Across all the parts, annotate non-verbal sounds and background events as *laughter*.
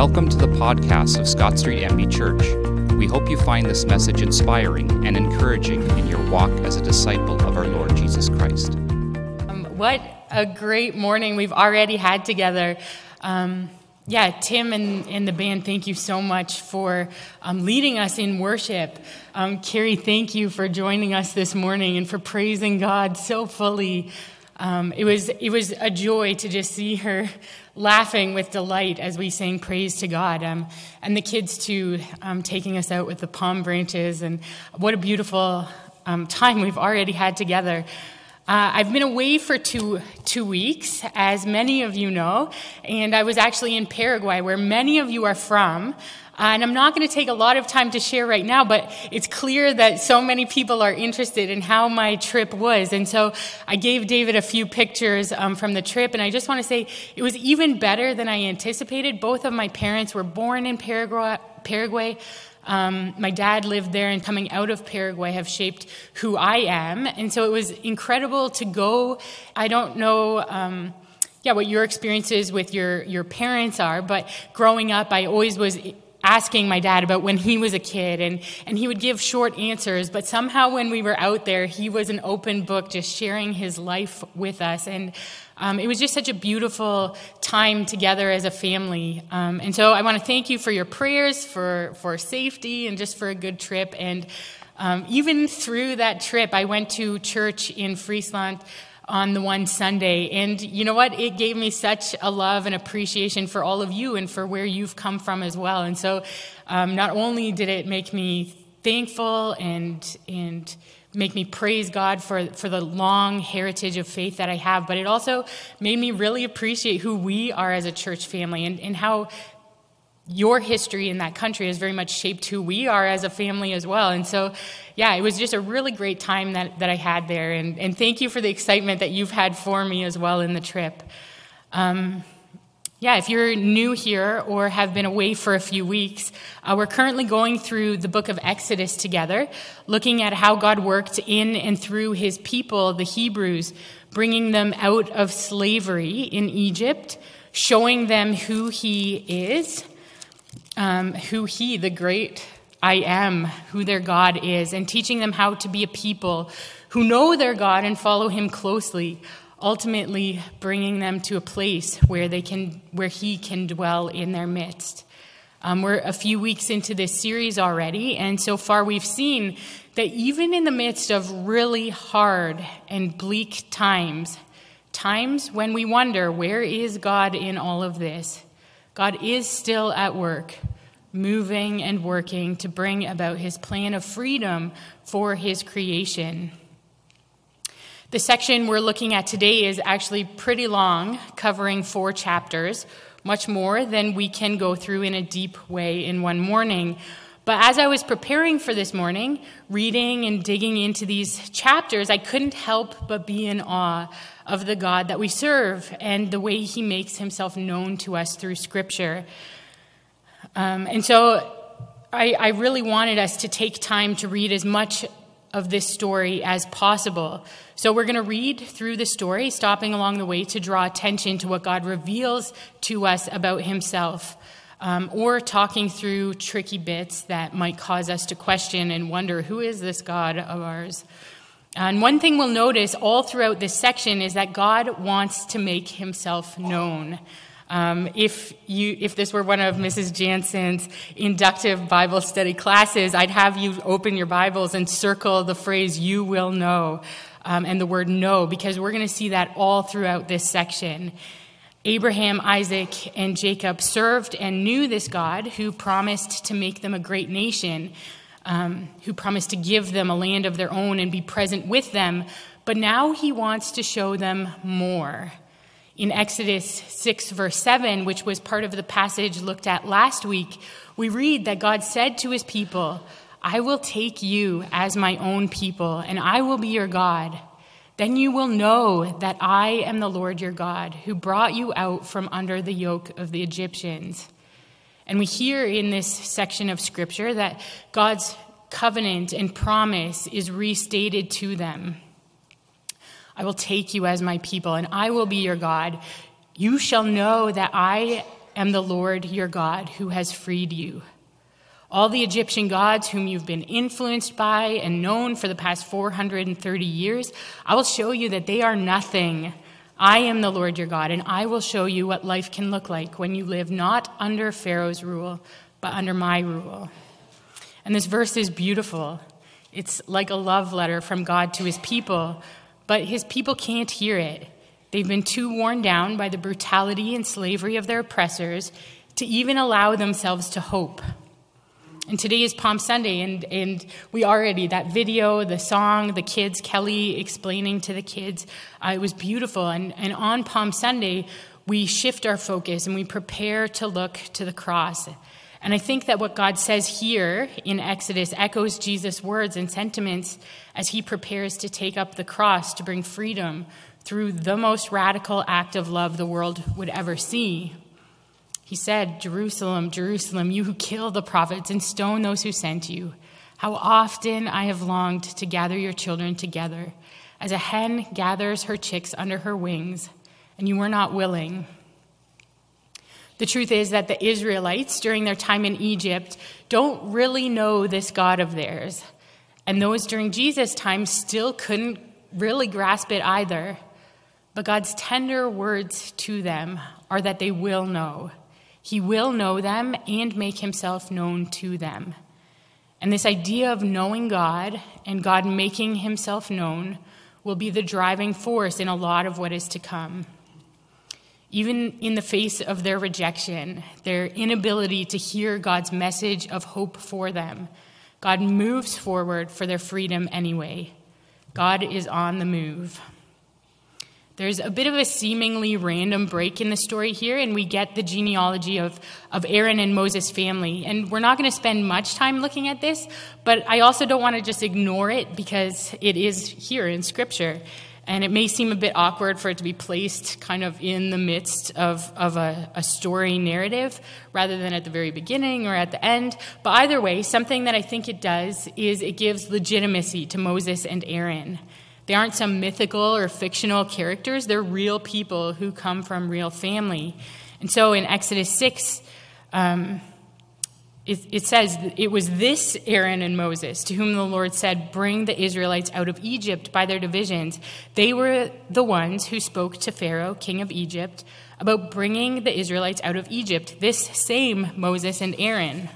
Welcome to the podcast of Scott Street MB Church. We hope you find this message inspiring and encouraging in your walk as a disciple of our Lord Jesus Christ. Um, what a great morning we've already had together. Um, yeah, Tim and, and the band, thank you so much for um, leading us in worship. Um, Carrie, thank you for joining us this morning and for praising God so fully. Um, it was it was a joy to just see her laughing with delight as we sang praise to God, um, and the kids too, um, taking us out with the palm branches, and what a beautiful um, time we've already had together. Uh, I've been away for two, two weeks, as many of you know, and I was actually in Paraguay, where many of you are from. Uh, and I'm not going to take a lot of time to share right now, but it's clear that so many people are interested in how my trip was. And so I gave David a few pictures um, from the trip, and I just want to say it was even better than I anticipated. Both of my parents were born in Paraguay. Paraguay. Um, my dad lived there, and coming out of Paraguay have shaped who I am. And so it was incredible to go. I don't know. Um, yeah, what your experiences with your, your parents are, but growing up, I always was asking my dad about when he was a kid and, and he would give short answers but somehow when we were out there he was an open book just sharing his life with us and um, it was just such a beautiful time together as a family. Um, and so i want to thank you for your prayers for, for safety and just for a good trip and um, even through that trip i went to church in friesland on the one Sunday. And you know what? It gave me such a love and appreciation for all of you and for where you've come from as well. And so um, not only did it make me thankful and, and make me praise God for, for the long heritage of faith that I have, but it also made me really appreciate who we are as a church family and, and how your history in that country has very much shaped who we are as a family as well. And so, yeah, it was just a really great time that, that I had there. And, and thank you for the excitement that you've had for me as well in the trip. Um, yeah, if you're new here or have been away for a few weeks, uh, we're currently going through the book of Exodus together, looking at how God worked in and through his people, the Hebrews, bringing them out of slavery in Egypt, showing them who he is um, who He, the great I am, who their God is, and teaching them how to be a people who know their God and follow Him closely, ultimately bringing them to a place where they can, where He can dwell in their midst. Um, we're a few weeks into this series already, and so far we've seen that even in the midst of really hard and bleak times, times when we wonder, where is God in all of this? God is still at work, moving and working to bring about his plan of freedom for his creation. The section we're looking at today is actually pretty long, covering four chapters, much more than we can go through in a deep way in one morning. But as I was preparing for this morning, reading and digging into these chapters, I couldn't help but be in awe of the God that we serve and the way he makes himself known to us through Scripture. Um, and so I, I really wanted us to take time to read as much of this story as possible. So we're going to read through the story, stopping along the way to draw attention to what God reveals to us about himself. Um, or talking through tricky bits that might cause us to question and wonder who is this God of ours? And one thing we'll notice all throughout this section is that God wants to make himself known. Um, if, you, if this were one of Mrs. Jansen's inductive Bible study classes, I'd have you open your Bibles and circle the phrase, you will know, um, and the word know, because we're going to see that all throughout this section. Abraham, Isaac, and Jacob served and knew this God who promised to make them a great nation um, who promised to give them a land of their own and be present with them, but now he wants to show them more. In Exodus 6, verse 7, which was part of the passage looked at last week, we read that God said to his people, I will take you as my own people, and I will be your God. Then you will know that I am the Lord your God, who brought you out from under the yoke of the Egyptians. And we hear in this section of Scripture that God's covenant and promise is restated to them. I will take you as my people, and I will be your God. You shall know that I am the Lord your God who has freed you. All the Egyptian gods whom you've been influenced by and known for the past 430 years, I will show you that they are nothing. I am the Lord your God, and I will show you what life can look like when you live not under Pharaoh's rule, but under my rule. And this verse is beautiful. It's like a love letter from God to his people, but his people can't hear it. They've been too worn down by the brutality and slavery of their oppressors to even allow themselves to hope. And today is Palm Sunday, and, and we already, that video, the song, the kids, Kelly explaining to the kids, uh, it was beautiful. And, and on Palm Sunday, we shift our focus and we prepare to look to the cross. And I think that what God says here in Exodus echoes Jesus' words and sentiments as he prepares to take up the cross to bring freedom through the most radical act of love the world would ever see. He said, Jerusalem, Jerusalem, you who kill the prophets and stone those who sent you, how often I have longed to gather your children together, as a hen gathers her chicks under her wings, and you were not willing. The truth is that the Israelites, during their time in Egypt, don't really know this God of theirs. And those during Jesus' time still couldn't really grasp it either. But God's tender words to them are that they will know. He will know them and make himself known to them. And this idea of knowing God and God making himself known will be the driving force in a lot of what is to come. Even in the face of their rejection, their inability to hear God's message of hope for them, God moves forward for their freedom anyway. God is on the move. There's a bit of a seemingly random break in the story here, and we get the genealogy of, of Aaron and Moses' family. And we're not going to spend much time looking at this, but I also don't want to just ignore it because it is here in Scripture. And it may seem a bit awkward for it to be placed kind of in the midst of, of a, a story narrative rather than at the very beginning or at the end. But either way, something that I think it does is it gives legitimacy to Moses and Aaron. They aren't some mythical or fictional characters, they're real people who come from real family. And so in Exodus 6, um, it, it, says, It was this Aaron and Moses to whom the Lord said, Bring the Israelites out of Egypt by their divisions. They were the ones who spoke to Pharaoh, king of Egypt, about bringing the Israelites out of Egypt, this same Moses and Aaron.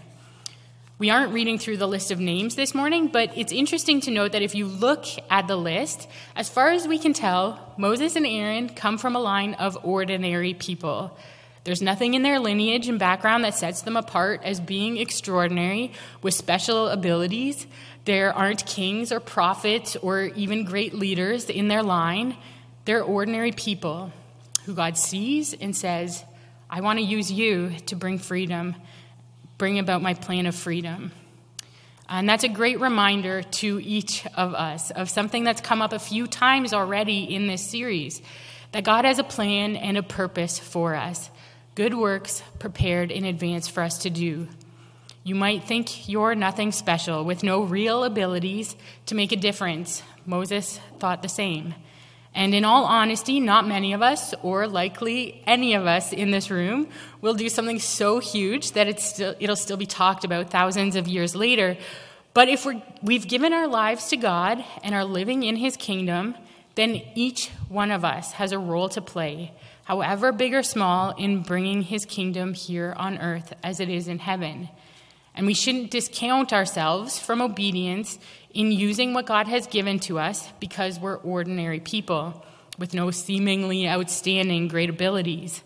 We aren't reading through the list of names this morning, but it's interesting to note that if you look at the list, as far as we can tell, Moses and Aaron come from a line of ordinary people. There's nothing in their lineage and background that sets them apart as being extraordinary with special abilities. There aren't kings or prophets or even great leaders in their line. They're ordinary people who God sees and says, I want to use you to bring freedom bring about my plan of freedom. And that's a great reminder to each of us of something that's come up a few times already in this series that God has a plan and a purpose for us, good works prepared in advance for us to do. You might think you're nothing special with no real abilities to make a difference. Moses thought the same. And in all honesty, not many of us, or likely any of us in this room, will do something so huge that it's still, it'll still be talked about thousands of years later. But if we're, we've given our lives to God and are living in His kingdom, then each one of us has a role to play, however big or small, in bringing His kingdom here on earth as it is in heaven. And we shouldn't discount ourselves from obedience in using what God has given to us because we're ordinary people with no seemingly outstanding great abilities.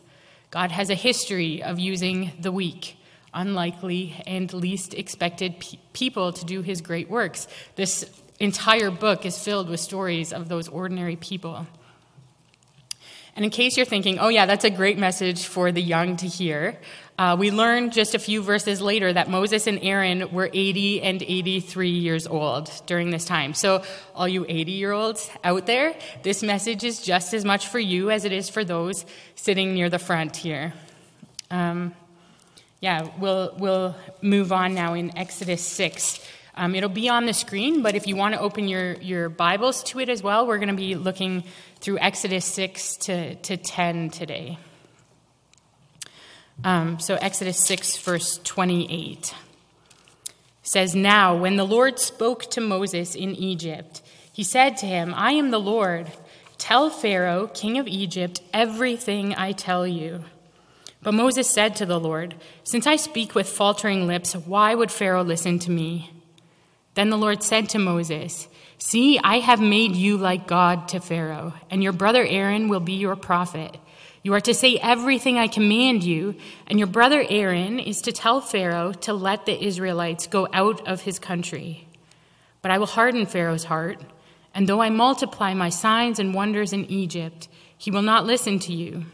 God has a history of using the weak, unlikely, and least expected pe- people to do his great works. This entire book is filled with stories of those ordinary people. And in case you're thinking, oh, yeah, that's a great message for the young to hear, uh, we learn just a few verses later that Moses and Aaron were 80 and 83 years old during this time. So, all you 80 year olds out there, this message is just as much for you as it is for those sitting near the front here. Um, yeah, we'll, we'll move on now in Exodus 6. Um, it'll be on the screen, but if you want to open your, your Bibles to it as well, we're going to be looking through Exodus 6 to, to 10 today. Um, so Exodus 6, verse 28 says, Now, when the Lord spoke to Moses in Egypt, he said to him, I am the Lord. Tell Pharaoh, king of Egypt, everything I tell you. But Moses said to the Lord, Since I speak with faltering lips, why would Pharaoh listen to me? Then the Lord said to Moses, See, I have made you like God to Pharaoh, and your brother Aaron will be your prophet. You are to say everything I command you, and your brother Aaron is to tell Pharaoh to let the Israelites go out of his country. But I will harden Pharaoh's heart, and though I multiply my signs and wonders in Egypt, he will not listen to you.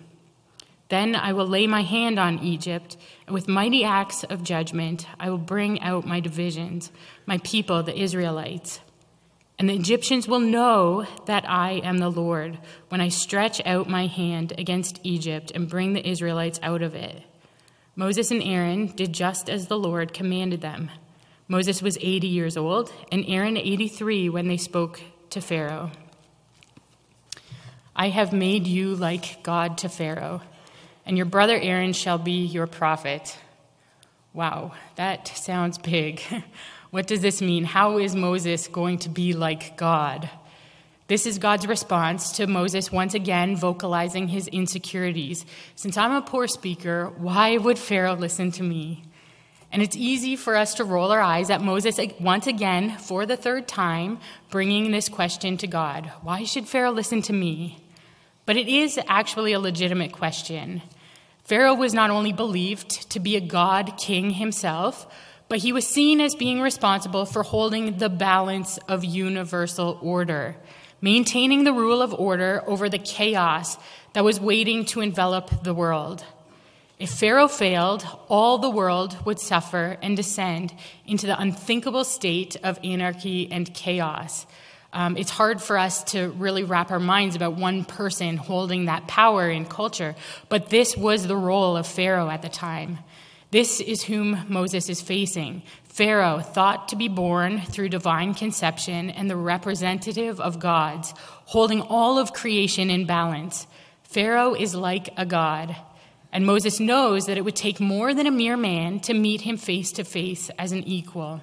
Then I will lay my hand on Egypt, and with mighty acts of judgment I will bring out my divisions, my people, the Israelites. And the Egyptians will know that I am the Lord when I stretch out my hand against Egypt and bring the Israelites out of it. Moses and Aaron did just as the Lord commanded them. Moses was 80 years old, and Aaron 83 when they spoke to Pharaoh. I have made you like God to Pharaoh and your brother Aaron shall be your prophet. Wow, that sounds big. *laughs* what does this mean? How is Moses going to be like God? This is God's response to Moses once again vocalizing his insecurities. Since I'm a poor speaker, why would Pharaoh listen to me? And it's easy for us to roll our eyes at Moses once again, for the third time, bringing this question to God Why should Pharaoh listen to me? But it is actually a legitimate question. Pharaoh was not only believed to be a god king himself, but he was seen as being responsible for holding the balance of universal order, maintaining the rule of order over the chaos that was waiting to envelop the world. If Pharaoh failed, all the world would suffer and descend into the unthinkable state of anarchy and chaos um, it's hard for us to really wrap our minds about one person holding that power in culture. But this was the role of Pharaoh at the time. This is whom Moses is facing. Pharaoh, thought to be born through divine conception and the representative of gods, holding all of creation in balance. Pharaoh is like a god. And Moses knows that it would take more than a mere man to meet him face to face as an equal.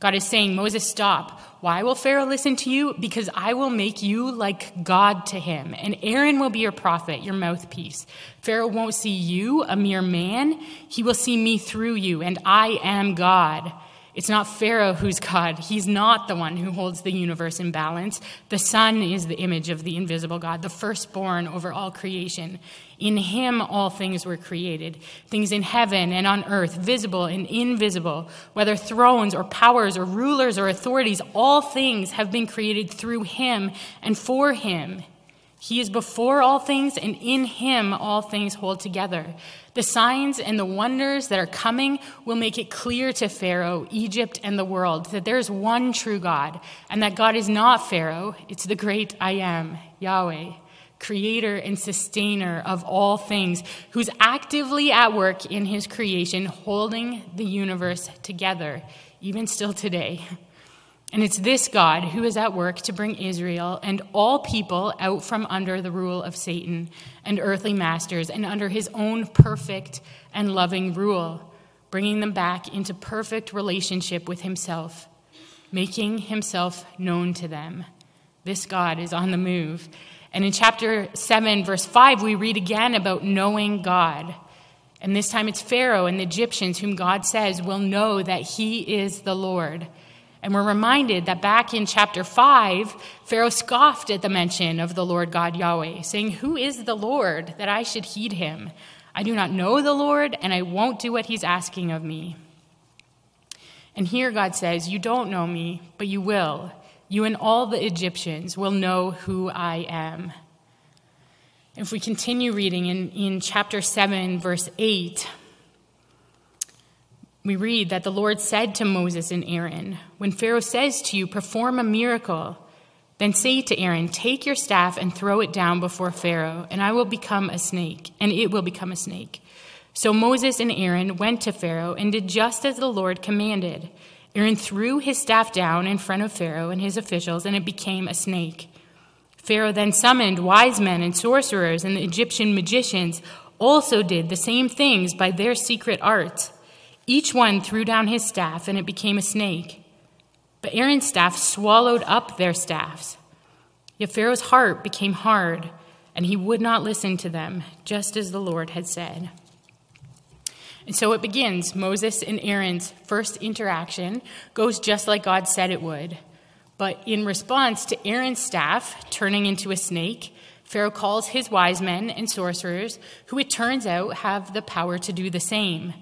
God is saying, Moses, stop. Why will Pharaoh listen to you? Because I will make you like God to him, and Aaron will be your prophet, your mouthpiece. Pharaoh won't see you, a mere man. He will see me through you, and I am God. It's not Pharaoh who's God. He's not the one who holds the universe in balance. The Son is the image of the invisible God, the firstborn over all creation. In him, all things were created things in heaven and on earth, visible and invisible, whether thrones or powers or rulers or authorities, all things have been created through him and for him. He is before all things, and in him all things hold together. The signs and the wonders that are coming will make it clear to Pharaoh, Egypt, and the world that there is one true God, and that God is not Pharaoh, it's the great I am, Yahweh, creator and sustainer of all things, who's actively at work in his creation, holding the universe together, even still today. *laughs* And it's this God who is at work to bring Israel and all people out from under the rule of Satan and earthly masters and under his own perfect and loving rule, bringing them back into perfect relationship with himself, making himself known to them. This God is on the move. And in chapter 7, verse 5, we read again about knowing God. And this time it's Pharaoh and the Egyptians, whom God says will know that he is the Lord. And we're reminded that back in chapter 5, Pharaoh scoffed at the mention of the Lord God Yahweh, saying, Who is the Lord that I should heed him? I do not know the Lord, and I won't do what he's asking of me. And here God says, You don't know me, but you will. You and all the Egyptians will know who I am. If we continue reading in, in chapter 7, verse 8, we read that the Lord said to Moses and Aaron, When Pharaoh says to you, Perform a miracle, then say to Aaron, Take your staff and throw it down before Pharaoh, and I will become a snake, and it will become a snake. So Moses and Aaron went to Pharaoh and did just as the Lord commanded. Aaron threw his staff down in front of Pharaoh and his officials, and it became a snake. Pharaoh then summoned wise men and sorcerers and the Egyptian magicians also did the same things by their secret arts. Each one threw down his staff, and it became a snake. But Aaron's staff swallowed up their staffs. Yet Pharaoh's heart became hard, and he would not listen to them, just as the Lord had said. And so it begins. Moses and Aaron's first interaction goes just like God said it would. But in response to Aaron's staff turning into a snake, Pharaoh calls his wise men and sorcerers, who it turns out have the power to do the same.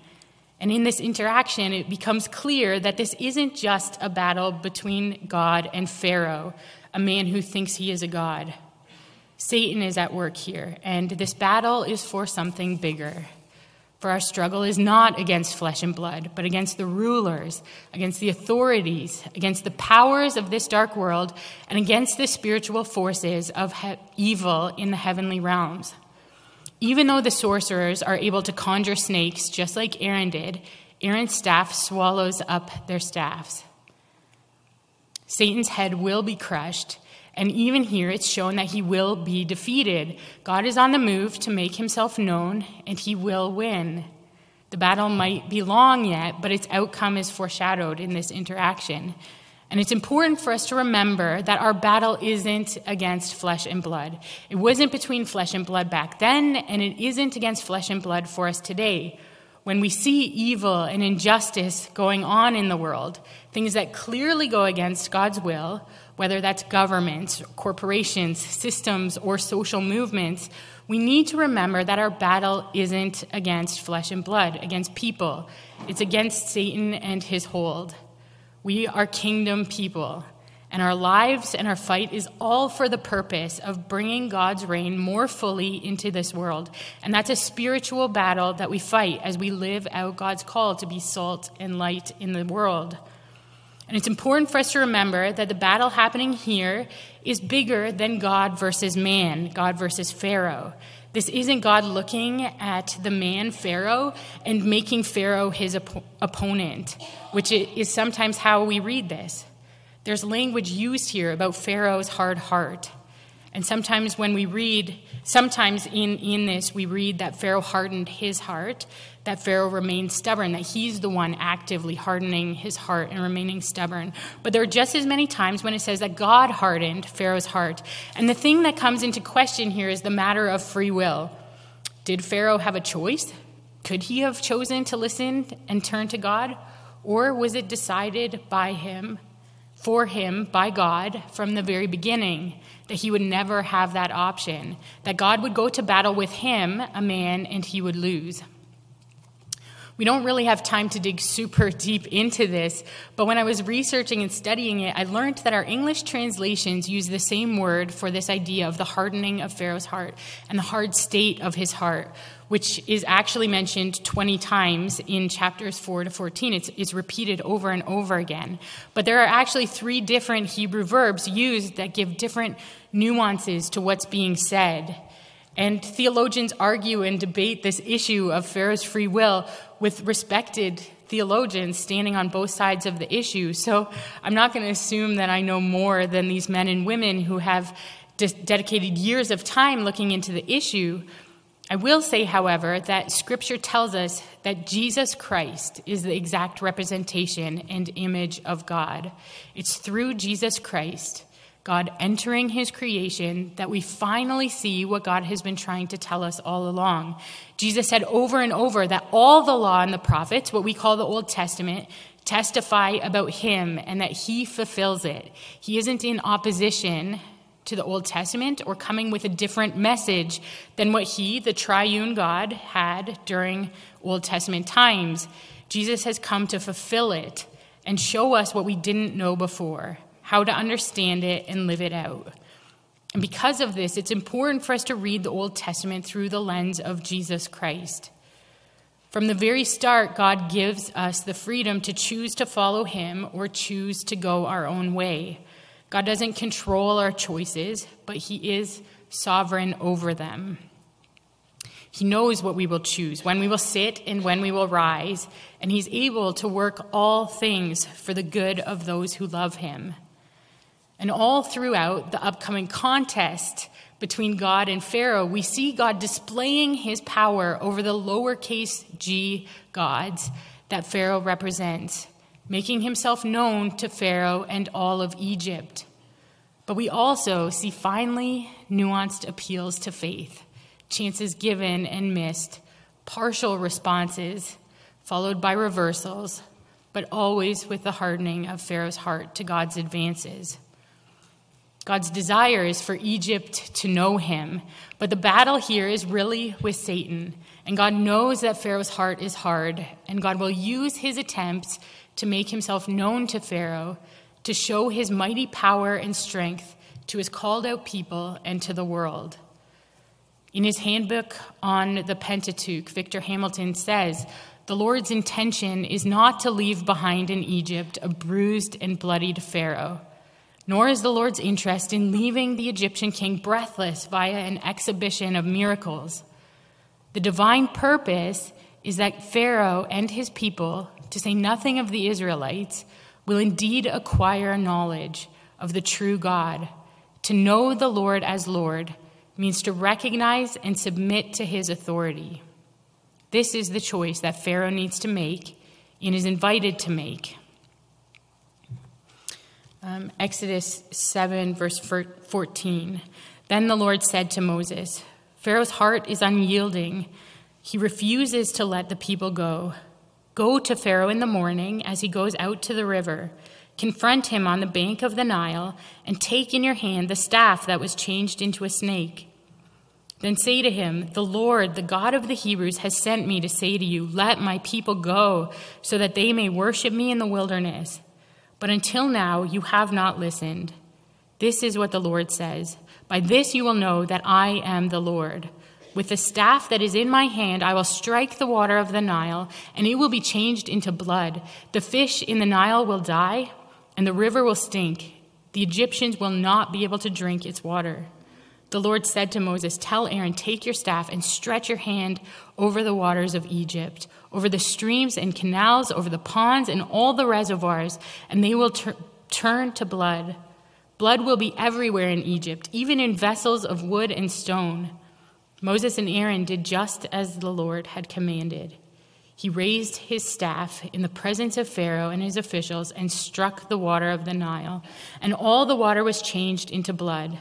And in this interaction, it becomes clear that this isn't just a battle between God and Pharaoh, a man who thinks he is a god. Satan is at work here, and this battle is for something bigger. For our struggle is not against flesh and blood, but against the rulers, against the authorities, against the powers of this dark world, and against the spiritual forces of he- evil in the heavenly realms. Even though the sorcerers are able to conjure snakes just like Aaron did, Aaron's staff swallows up their staffs. Satan's head will be crushed, and even here, it's shown that he will be defeated. God is on the move to make himself known, and he will win. The battle might be long yet, but its outcome is foreshadowed in this interaction. And it's important for us to remember that our battle isn't against flesh and blood. It wasn't between flesh and blood back then, and it isn't against flesh and blood for us today. When we see evil and injustice going on in the world, things that clearly go against God's will, whether that's governments, corporations, systems, or social movements, we need to remember that our battle isn't against flesh and blood, against people. It's against Satan and his hold. We are kingdom people, and our lives and our fight is all for the purpose of bringing God's reign more fully into this world. And that's a spiritual battle that we fight as we live out God's call to be salt and light in the world. And it's important for us to remember that the battle happening here is bigger than God versus man, God versus Pharaoh. This isn't God looking at the man Pharaoh and making Pharaoh his op- opponent, which is sometimes how we read this. There's language used here about Pharaoh's hard heart. And sometimes when we read, sometimes in, in this, we read that Pharaoh hardened his heart, that Pharaoh remained stubborn, that he's the one actively hardening his heart and remaining stubborn. But there are just as many times when it says that God hardened Pharaoh's heart. And the thing that comes into question here is the matter of free will. Did Pharaoh have a choice? Could he have chosen to listen and turn to God? Or was it decided by him, for him, by God from the very beginning? That he would never have that option, that God would go to battle with him, a man, and he would lose. We don't really have time to dig super *laughs* deep into this, but when I was researching and studying it, I learned that our English translations use the same word for this idea of the hardening of Pharaoh's heart and the hard state of his heart, which is actually mentioned 20 times in chapters 4 to 14. It's, it's repeated over and over again. But there are actually three different Hebrew verbs used that give different nuances to what's being said. And theologians argue and debate this issue of Pharaoh's free will with respected theologians standing on both sides of the issue. So I'm not going to assume that I know more than these men and women who have dedicated years of time looking into the issue. I will say, however, that Scripture tells us that Jesus Christ is the exact representation and image of God. It's through Jesus Christ God entering his creation, that we finally see what God has been trying to tell us all along. Jesus said over and over that all the law and the prophets, what we call the Old Testament, testify about him and that he fulfills it. He isn't in opposition to the Old Testament or coming with a different message than what he, the triune God, had during Old Testament times. Jesus has come to fulfill it and show us what we didn't know before how to understand it and live it out. And because of this, it's important for us to read the Old Testament through the lens of Jesus Christ. From the very start, God gives us the freedom to choose to follow Him or choose to go our own way. God doesn't control our choices, but He is sovereign over them. He knows what we will choose, when we will sit and when we will rise, and He's able to work all things for the good of those who love Him. And all throughout the upcoming contest between God and Pharaoh, we see God displaying his power over the lowercase g gods that Pharaoh represents, making himself known to Pharaoh and all of Egypt. But we also see finely nuanced appeals to faith, chances given and missed, partial responses, followed by reversals, but always with the hardening of Pharaoh's heart to God's advances. God's desire is for Egypt to know him, but the battle here is really with Satan. And God knows that Pharaoh's heart is hard, and God will use his attempts to make himself known to Pharaoh, to show his mighty power and strength to his called out people and to the world. In his handbook on the Pentateuch, Victor Hamilton says, The Lord's intention is not to leave behind in Egypt a bruised and bloodied Pharaoh nor is the Lord's interest in leaving the Egyptian king breathless via an exhibition of miracles. The divine purpose is that Pharaoh and his people, to say nothing of the Israelites, will indeed acquire knowledge of the true God. To know the Lord as Lord means to recognize and submit to his authority. This is the choice that Pharaoh needs to make and is invited to make. Um, Exodus 7, verse 14. Then the Lord said to Moses, Pharaoh's heart is unyielding. He refuses to let the people go. Go to Pharaoh in the morning as he goes out to the river. Confront him on the bank of the Nile, and take in your hand the staff that was changed into a snake. Then say to him, The Lord, the God of the Hebrews, has sent me to say to you, Let my people go, so that they may worship me in the wilderness. But until now, you have not listened. This is what the Lord says By this you will know that I am the Lord. With the staff that is in my hand, I will strike the water of the Nile, and it will be changed into blood. The fish in the Nile will die, and the river will stink. The Egyptians will not be able to drink its water. The Lord said to Moses, Tell Aaron, take your staff and stretch your hand over the waters of Egypt, over the streams and canals, over the ponds and all the reservoirs, and they will tur- turn to blood. Blood will be everywhere in Egypt, even in vessels of wood and stone. Moses and Aaron did just as the Lord had commanded. He raised his staff in the presence of Pharaoh and his officials and struck the water of the Nile, and all the water was changed into blood.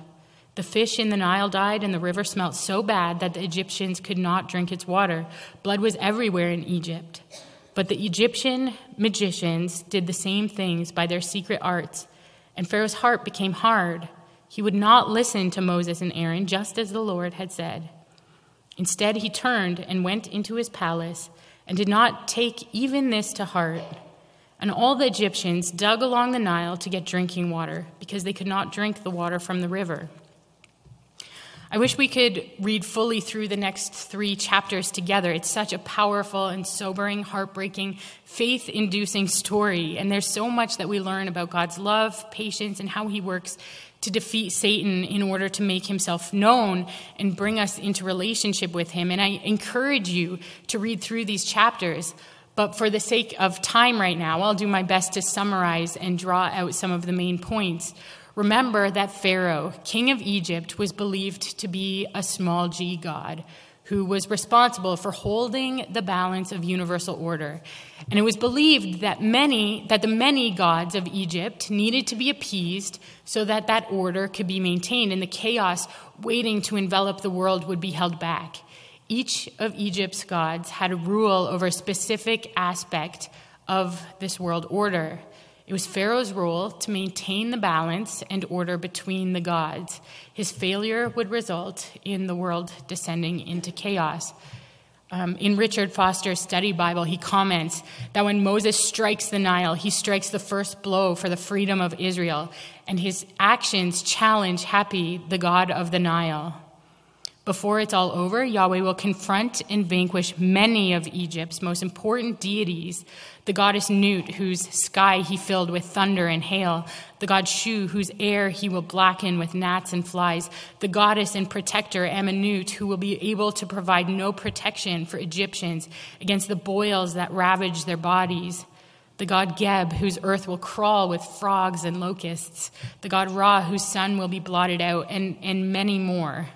The fish in the Nile died, and the river smelt so bad that the Egyptians could not drink its water. Blood was everywhere in Egypt. But the Egyptian magicians did the same things by their secret arts, and Pharaoh's heart became hard. He would not listen to Moses and Aaron, just as the Lord had said. Instead, he turned and went into his palace and did not take even this to heart. And all the Egyptians dug along the Nile to get drinking water, because they could not drink the water from the river. I wish we could read fully through the next three chapters together. It's such a powerful and sobering, heartbreaking, faith inducing story. And there's so much that we learn about God's love, patience, and how he works to defeat Satan in order to make himself known and bring us into relationship with him. And I encourage you to read through these chapters. But for the sake of time right now, I'll do my best to summarize and draw out some of the main points. Remember that Pharaoh, king of Egypt, was believed to be a small g god who was responsible for holding the balance of universal order. And it was believed that many that the many gods of Egypt needed to be appeased so that that order could be maintained and the chaos waiting to envelop the world would be held back. Each of Egypt's gods had a rule over a specific aspect of this world order. It was Pharaoh's role to maintain the balance and order between the gods. His failure would result in the world descending into chaos. Um, in Richard Foster's study Bible, he comments that when Moses strikes the Nile, he strikes the first blow for the freedom of Israel, and his actions challenge Hapi, the god of the Nile. Before it's all over, Yahweh will confront and vanquish many of Egypt's most important deities. The goddess Nut, whose sky he filled with thunder and hail, the god Shu, whose air he will blacken with gnats and flies, the goddess and protector Amunut, who will be able to provide no protection for Egyptians against the boils that ravage their bodies, the god Geb, whose earth will crawl with frogs and locusts, the god Ra, whose sun will be blotted out, and, and many more.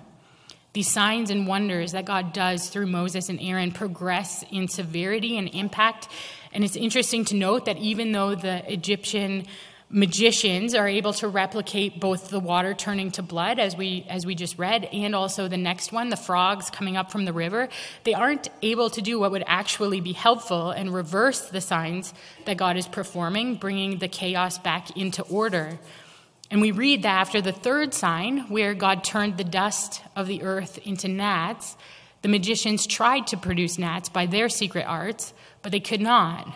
These signs and wonders that God does through Moses and Aaron progress in severity and impact. And it's interesting to note that even though the Egyptian magicians are able to replicate both the water turning to blood as we as we just read and also the next one the frogs coming up from the river they aren't able to do what would actually be helpful and reverse the signs that God is performing bringing the chaos back into order and we read that after the third sign where God turned the dust of the earth into gnats the magicians tried to produce gnats by their secret arts but they could not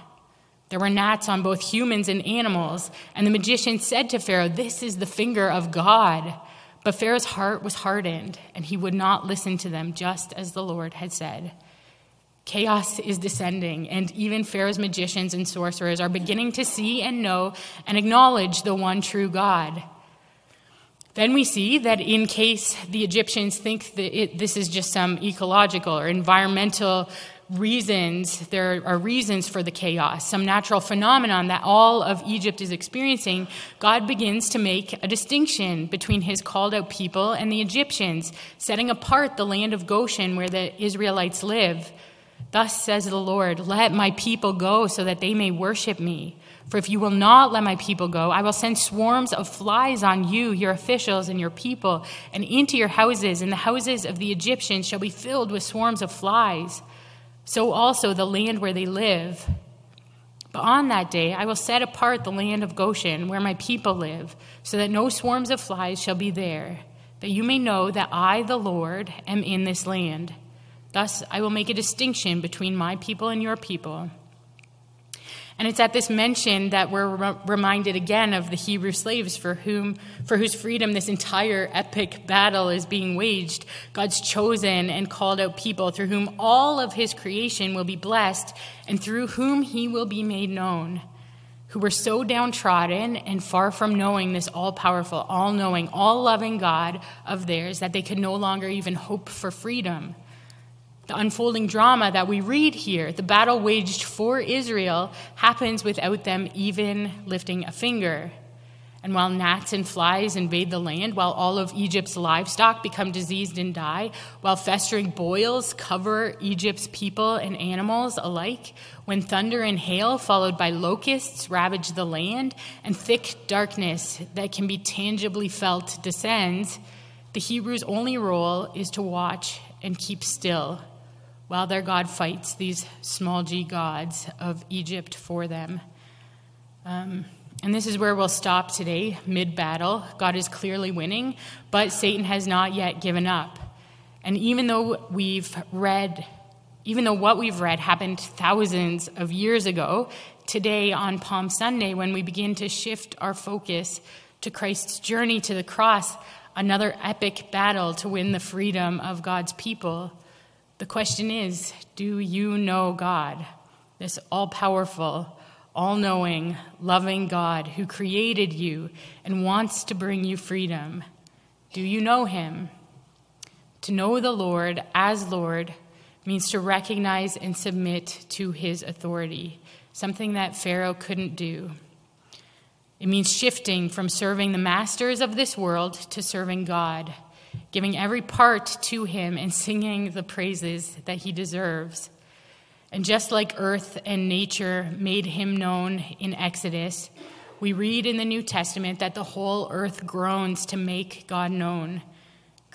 there were gnats on both humans and animals, and the magician said to Pharaoh, This is the finger of God. But Pharaoh's heart was hardened, and he would not listen to them, just as the Lord had said. Chaos is descending, and even Pharaoh's magicians and sorcerers are beginning to see and know and acknowledge the one true God. Then we see that in case the Egyptians think that it, this is just some ecological or environmental reasons, there are reasons for the chaos, some natural phenomenon that all of Egypt is experiencing, God begins to make a distinction between his called out people and the Egyptians, setting apart the land of Goshen where the Israelites live. Thus says the Lord, Let my people go so that they may worship me. For if you will not let my people go, I will send swarms of flies on you, your officials, and your people, and into your houses, and the houses of the Egyptians shall be filled with swarms of flies so also the land where they live. But on that day I will set apart the land of Goshen, where my people live, so that no swarms of flies shall be there, that you may know that I, the Lord, am in this land. Thus I will make a distinction between my people and your people and it's at this mention that we're re- reminded again of the Hebrew slaves for whom for whose freedom this entire epic battle is being waged. God's chosen and called out people through whom all of his creation will be blessed and through whom he will be made known. Who were so downtrodden and far from knowing this all powerful, all knowing, all loving God of theirs that they could no longer even hope for freedom the unfolding drama that we read here, the battle waged for Israel, happens without them even lifting a finger. And while gnats and flies invade the land, while all of Egypt's livestock become diseased and die, while festering boils cover Egypt's people and animals alike, when thunder and hail, followed by locusts, ravage the land, and thick darkness that can be tangibly felt descends, the Hebrews' only role is to watch and keep still while their God fights these small g gods of Egypt for them. Um, and this is where we'll stop today, mid battle. God is clearly winning, but Satan has not yet given up. And even though we've read, even though what we've read happened thousands of years ago, today on Palm Sunday, when we begin to shift our focus to Christ's journey to the cross, another epic battle to win the freedom of God's people the question is do you know God, this all powerful, all knowing, loving God who created you and wants to bring you freedom? Do you know him? To know the Lord as Lord means to recognize and submit to his authority, something that Pharaoh couldn't do. It means shifting from serving the masters of this world to serving God giving every part to him and singing the praises that he deserves. And just like earth and nature made him known in Exodus, we read in the New Testament that the whole earth groans to make God known.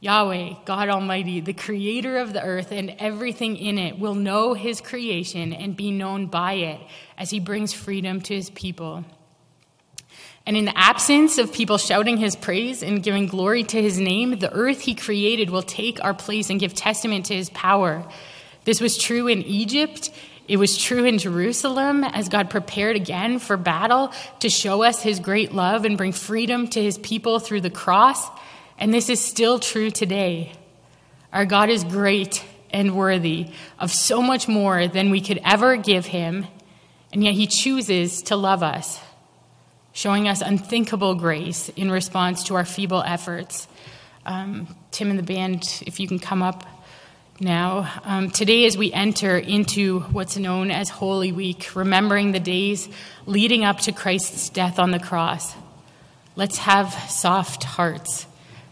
Yahweh, God Almighty, the creator of the earth and everything in it, will know his creation and be known by it as he brings freedom to his people. And in the absence of people shouting his praise and giving glory to his name, the earth he created will take our place and give testament to his power. This was true in Egypt It was true in Jerusalem as God prepared again for battle to show us his great love and bring freedom to his people through the cross. And this is still true today. Our God is great and worthy of so much more than we could ever give him, and yet he chooses to love us, showing us unthinkable grace in response to our feeble efforts. Um, Tim and the band, if you can come up now. Um, today, as we enter into what's known as Holy Week, remembering the days leading up to Christ's death on the cross, let's have soft hearts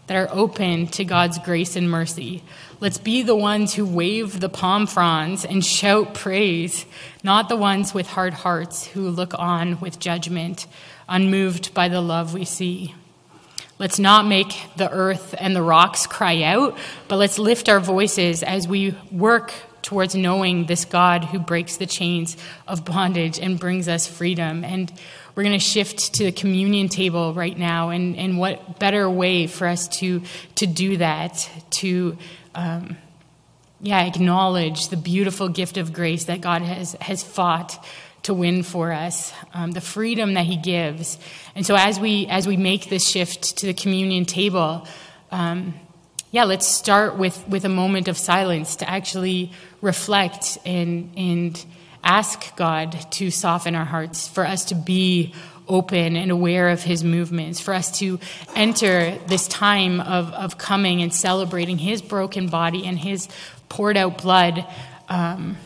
that are open to God's grace and mercy. Let's be the ones who wave the palm fronds and shout praise, not the ones with hard hearts who look on with judgment, unmoved by the love we see. Let's not make the earth and the rocks cry out, but let's lift our voices as we work towards knowing this God who breaks the chains of bondage and brings us freedom. And we're going to shift to the communion table right now. And, and what better way for us to, to do that, to um, yeah, acknowledge the beautiful gift of grace that God has, has fought to win for us, um, the freedom that He gives. And so, as we as we make this shift to the communion table, um, yeah, let's start with with a moment of silence to actually reflect and and ask God to soften our hearts, for us to be open and aware of his movements, for us to enter this time of, of coming and celebrating his broken body and his poured out blood. Um,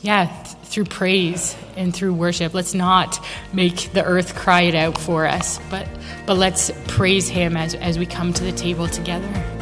yeah, th- through praise and through worship. Let's not make the earth cry it out for us, but, but let's praise Him as, as we come to the table together.